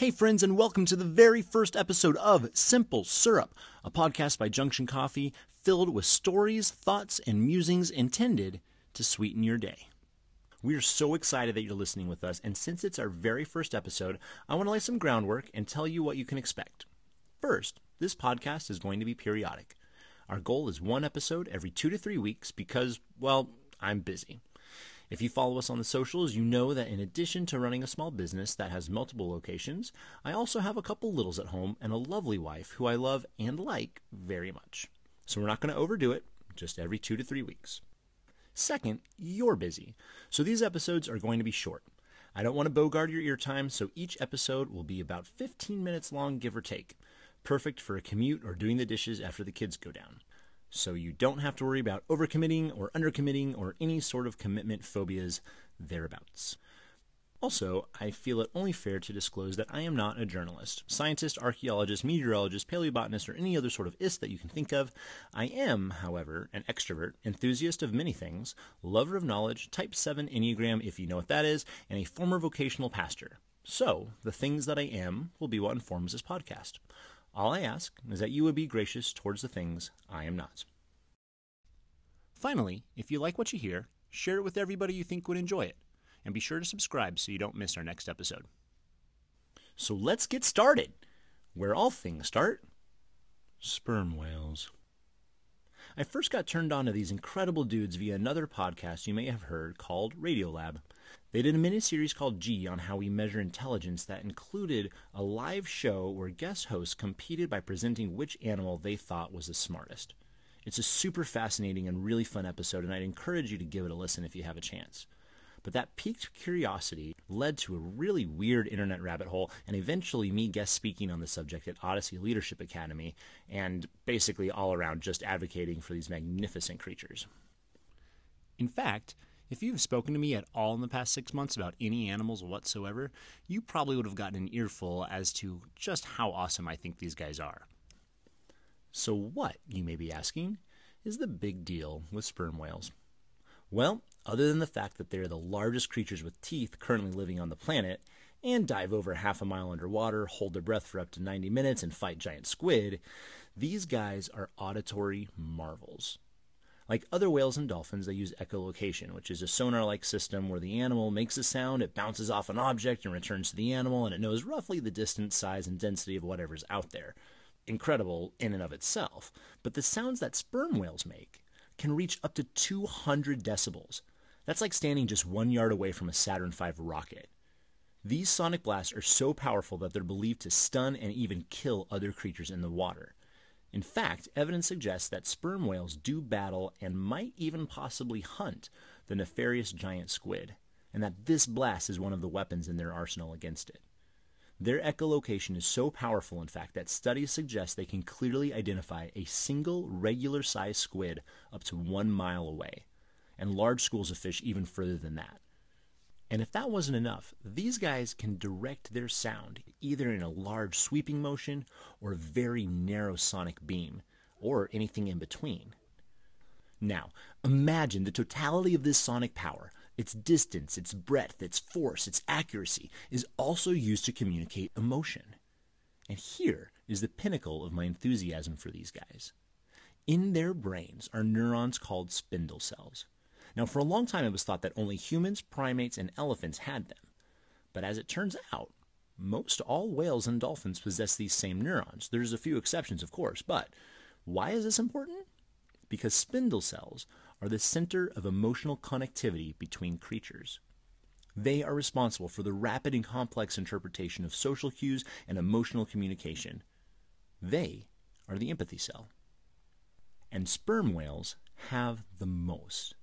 Hey, friends, and welcome to the very first episode of Simple Syrup, a podcast by Junction Coffee filled with stories, thoughts, and musings intended to sweeten your day. We are so excited that you're listening with us, and since it's our very first episode, I want to lay some groundwork and tell you what you can expect. First, this podcast is going to be periodic. Our goal is one episode every two to three weeks because, well, I'm busy. If you follow us on the socials, you know that in addition to running a small business that has multiple locations, I also have a couple littles at home and a lovely wife who I love and like very much. So we're not going to overdo it, just every two to three weeks. Second, you're busy, so these episodes are going to be short. I don't want to bogart your ear time, so each episode will be about 15 minutes long, give or take. Perfect for a commute or doing the dishes after the kids go down so you don't have to worry about overcommitting or undercommitting or any sort of commitment phobias thereabouts. Also, I feel it only fair to disclose that I am not a journalist, scientist, archaeologist, meteorologist, paleobotanist, or any other sort of ist that you can think of. I am, however, an extrovert, enthusiast of many things, lover of knowledge, type 7 Enneagram, if you know what that is, and a former vocational pastor. So, the things that I am will be what informs this podcast. All I ask is that you would be gracious towards the things I am not. Finally, if you like what you hear, share it with everybody you think would enjoy it, and be sure to subscribe so you don't miss our next episode. So let's get started, where all things start sperm whales. I first got turned on to these incredible dudes via another podcast you may have heard called Radiolab. They did a mini-series called G on how we measure intelligence that included a live show where guest hosts competed by presenting which animal they thought was the smartest. It's a super fascinating and really fun episode, and I'd encourage you to give it a listen if you have a chance. But that piqued curiosity led to a really weird internet rabbit hole, and eventually me guest speaking on the subject at Odyssey Leadership Academy, and basically all around just advocating for these magnificent creatures. In fact, if you've spoken to me at all in the past six months about any animals whatsoever, you probably would have gotten an earful as to just how awesome I think these guys are. So, what, you may be asking, is the big deal with sperm whales? Well, other than the fact that they're the largest creatures with teeth currently living on the planet, and dive over half a mile underwater, hold their breath for up to 90 minutes, and fight giant squid, these guys are auditory marvels. Like other whales and dolphins, they use echolocation, which is a sonar like system where the animal makes a sound, it bounces off an object and returns to the animal, and it knows roughly the distance, size, and density of whatever's out there. Incredible in and of itself. But the sounds that sperm whales make can reach up to 200 decibels. That's like standing just one yard away from a Saturn V rocket. These sonic blasts are so powerful that they're believed to stun and even kill other creatures in the water. In fact, evidence suggests that sperm whales do battle and might even possibly hunt the nefarious giant squid, and that this blast is one of the weapons in their arsenal against it. Their echolocation is so powerful, in fact, that studies suggest they can clearly identify a single regular sized squid up to one mile away, and large schools of fish even further than that. And if that wasn't enough, these guys can direct their sound either in a large sweeping motion or a very narrow sonic beam, or anything in between. Now, imagine the totality of this sonic power, its distance, its breadth, its force, its accuracy, is also used to communicate emotion. And here is the pinnacle of my enthusiasm for these guys. In their brains are neurons called spindle cells. Now, for a long time, it was thought that only humans, primates, and elephants had them. But as it turns out, most all whales and dolphins possess these same neurons. There's a few exceptions, of course, but why is this important? Because spindle cells are the center of emotional connectivity between creatures. They are responsible for the rapid and complex interpretation of social cues and emotional communication. They are the empathy cell. And sperm whales have the most.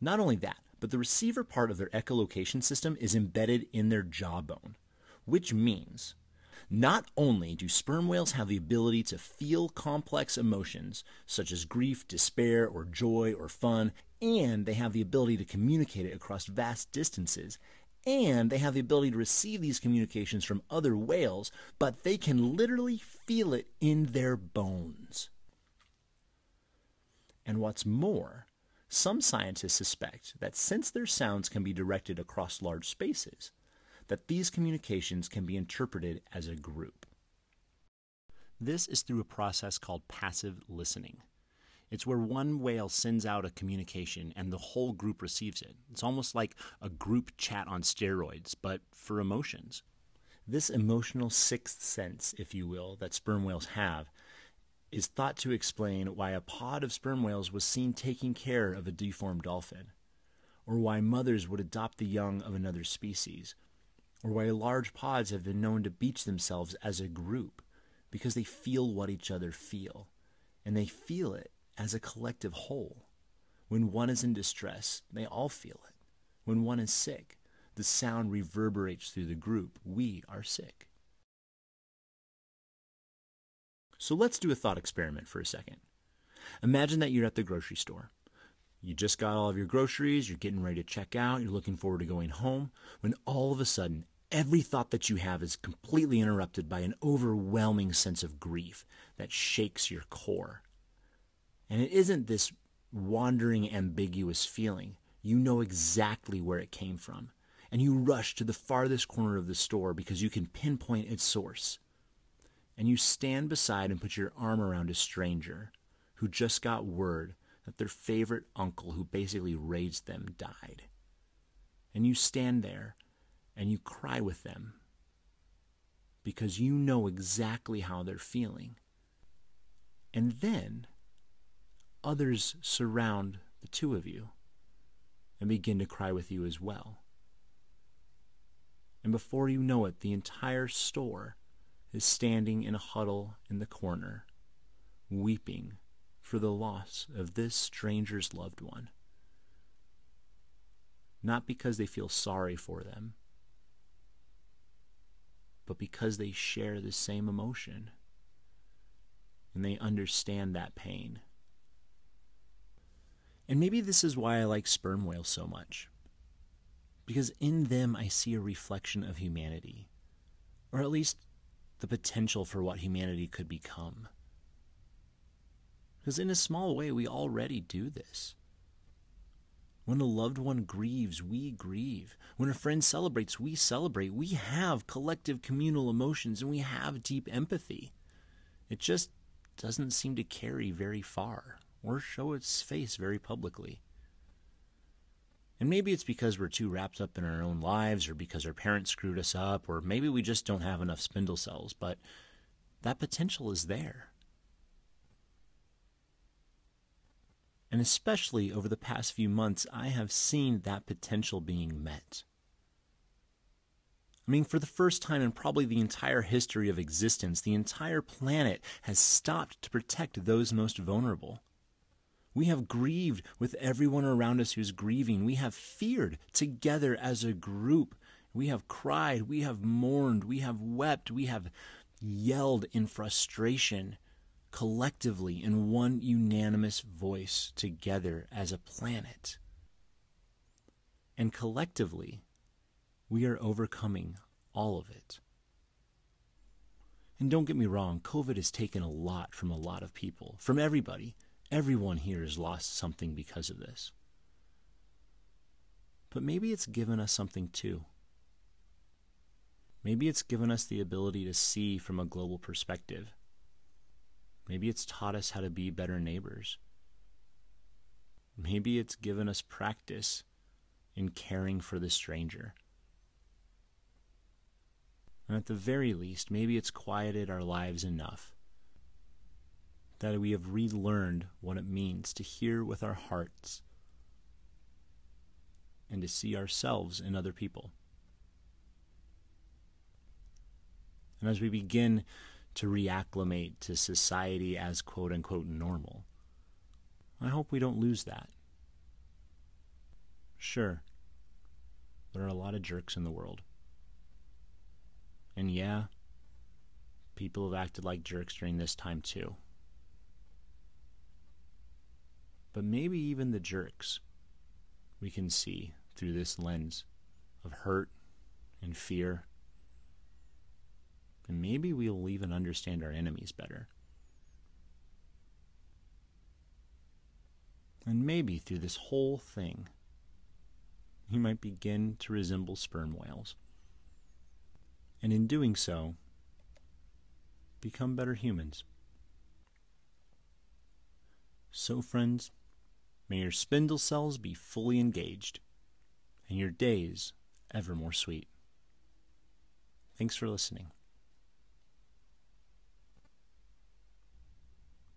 Not only that, but the receiver part of their echolocation system is embedded in their jawbone, which means not only do sperm whales have the ability to feel complex emotions such as grief, despair, or joy or fun, and they have the ability to communicate it across vast distances, and they have the ability to receive these communications from other whales, but they can literally feel it in their bones. And what's more, some scientists suspect that since their sounds can be directed across large spaces, that these communications can be interpreted as a group. This is through a process called passive listening. It's where one whale sends out a communication and the whole group receives it. It's almost like a group chat on steroids, but for emotions. This emotional sixth sense, if you will, that sperm whales have, is thought to explain why a pod of sperm whales was seen taking care of a deformed dolphin, or why mothers would adopt the young of another species, or why large pods have been known to beach themselves as a group because they feel what each other feel, and they feel it as a collective whole. When one is in distress, they all feel it. When one is sick, the sound reverberates through the group. We are sick. So let's do a thought experiment for a second. Imagine that you're at the grocery store. You just got all of your groceries, you're getting ready to check out, you're looking forward to going home, when all of a sudden, every thought that you have is completely interrupted by an overwhelming sense of grief that shakes your core. And it isn't this wandering, ambiguous feeling. You know exactly where it came from. And you rush to the farthest corner of the store because you can pinpoint its source. And you stand beside and put your arm around a stranger who just got word that their favorite uncle, who basically raised them, died. And you stand there and you cry with them because you know exactly how they're feeling. And then others surround the two of you and begin to cry with you as well. And before you know it, the entire store is standing in a huddle in the corner, weeping for the loss of this stranger's loved one. Not because they feel sorry for them, but because they share the same emotion and they understand that pain. And maybe this is why I like sperm whales so much. Because in them I see a reflection of humanity, or at least the potential for what humanity could become. Because in a small way, we already do this. When a loved one grieves, we grieve. When a friend celebrates, we celebrate. We have collective communal emotions and we have deep empathy. It just doesn't seem to carry very far or show its face very publicly. And maybe it's because we're too wrapped up in our own lives, or because our parents screwed us up, or maybe we just don't have enough spindle cells, but that potential is there. And especially over the past few months, I have seen that potential being met. I mean, for the first time in probably the entire history of existence, the entire planet has stopped to protect those most vulnerable. We have grieved with everyone around us who's grieving. We have feared together as a group. We have cried. We have mourned. We have wept. We have yelled in frustration collectively in one unanimous voice together as a planet. And collectively, we are overcoming all of it. And don't get me wrong, COVID has taken a lot from a lot of people, from everybody. Everyone here has lost something because of this. But maybe it's given us something too. Maybe it's given us the ability to see from a global perspective. Maybe it's taught us how to be better neighbors. Maybe it's given us practice in caring for the stranger. And at the very least, maybe it's quieted our lives enough that we have relearned what it means to hear with our hearts and to see ourselves in other people. And as we begin to reacclimate to society as quote unquote normal, I hope we don't lose that. Sure, there are a lot of jerks in the world. And yeah, people have acted like jerks during this time too. But maybe even the jerks we can see through this lens of hurt and fear. And maybe we'll even understand our enemies better. And maybe through this whole thing, we might begin to resemble sperm whales and in doing so, become better humans. So, friends, may your spindle cells be fully engaged and your days ever more sweet. Thanks for listening.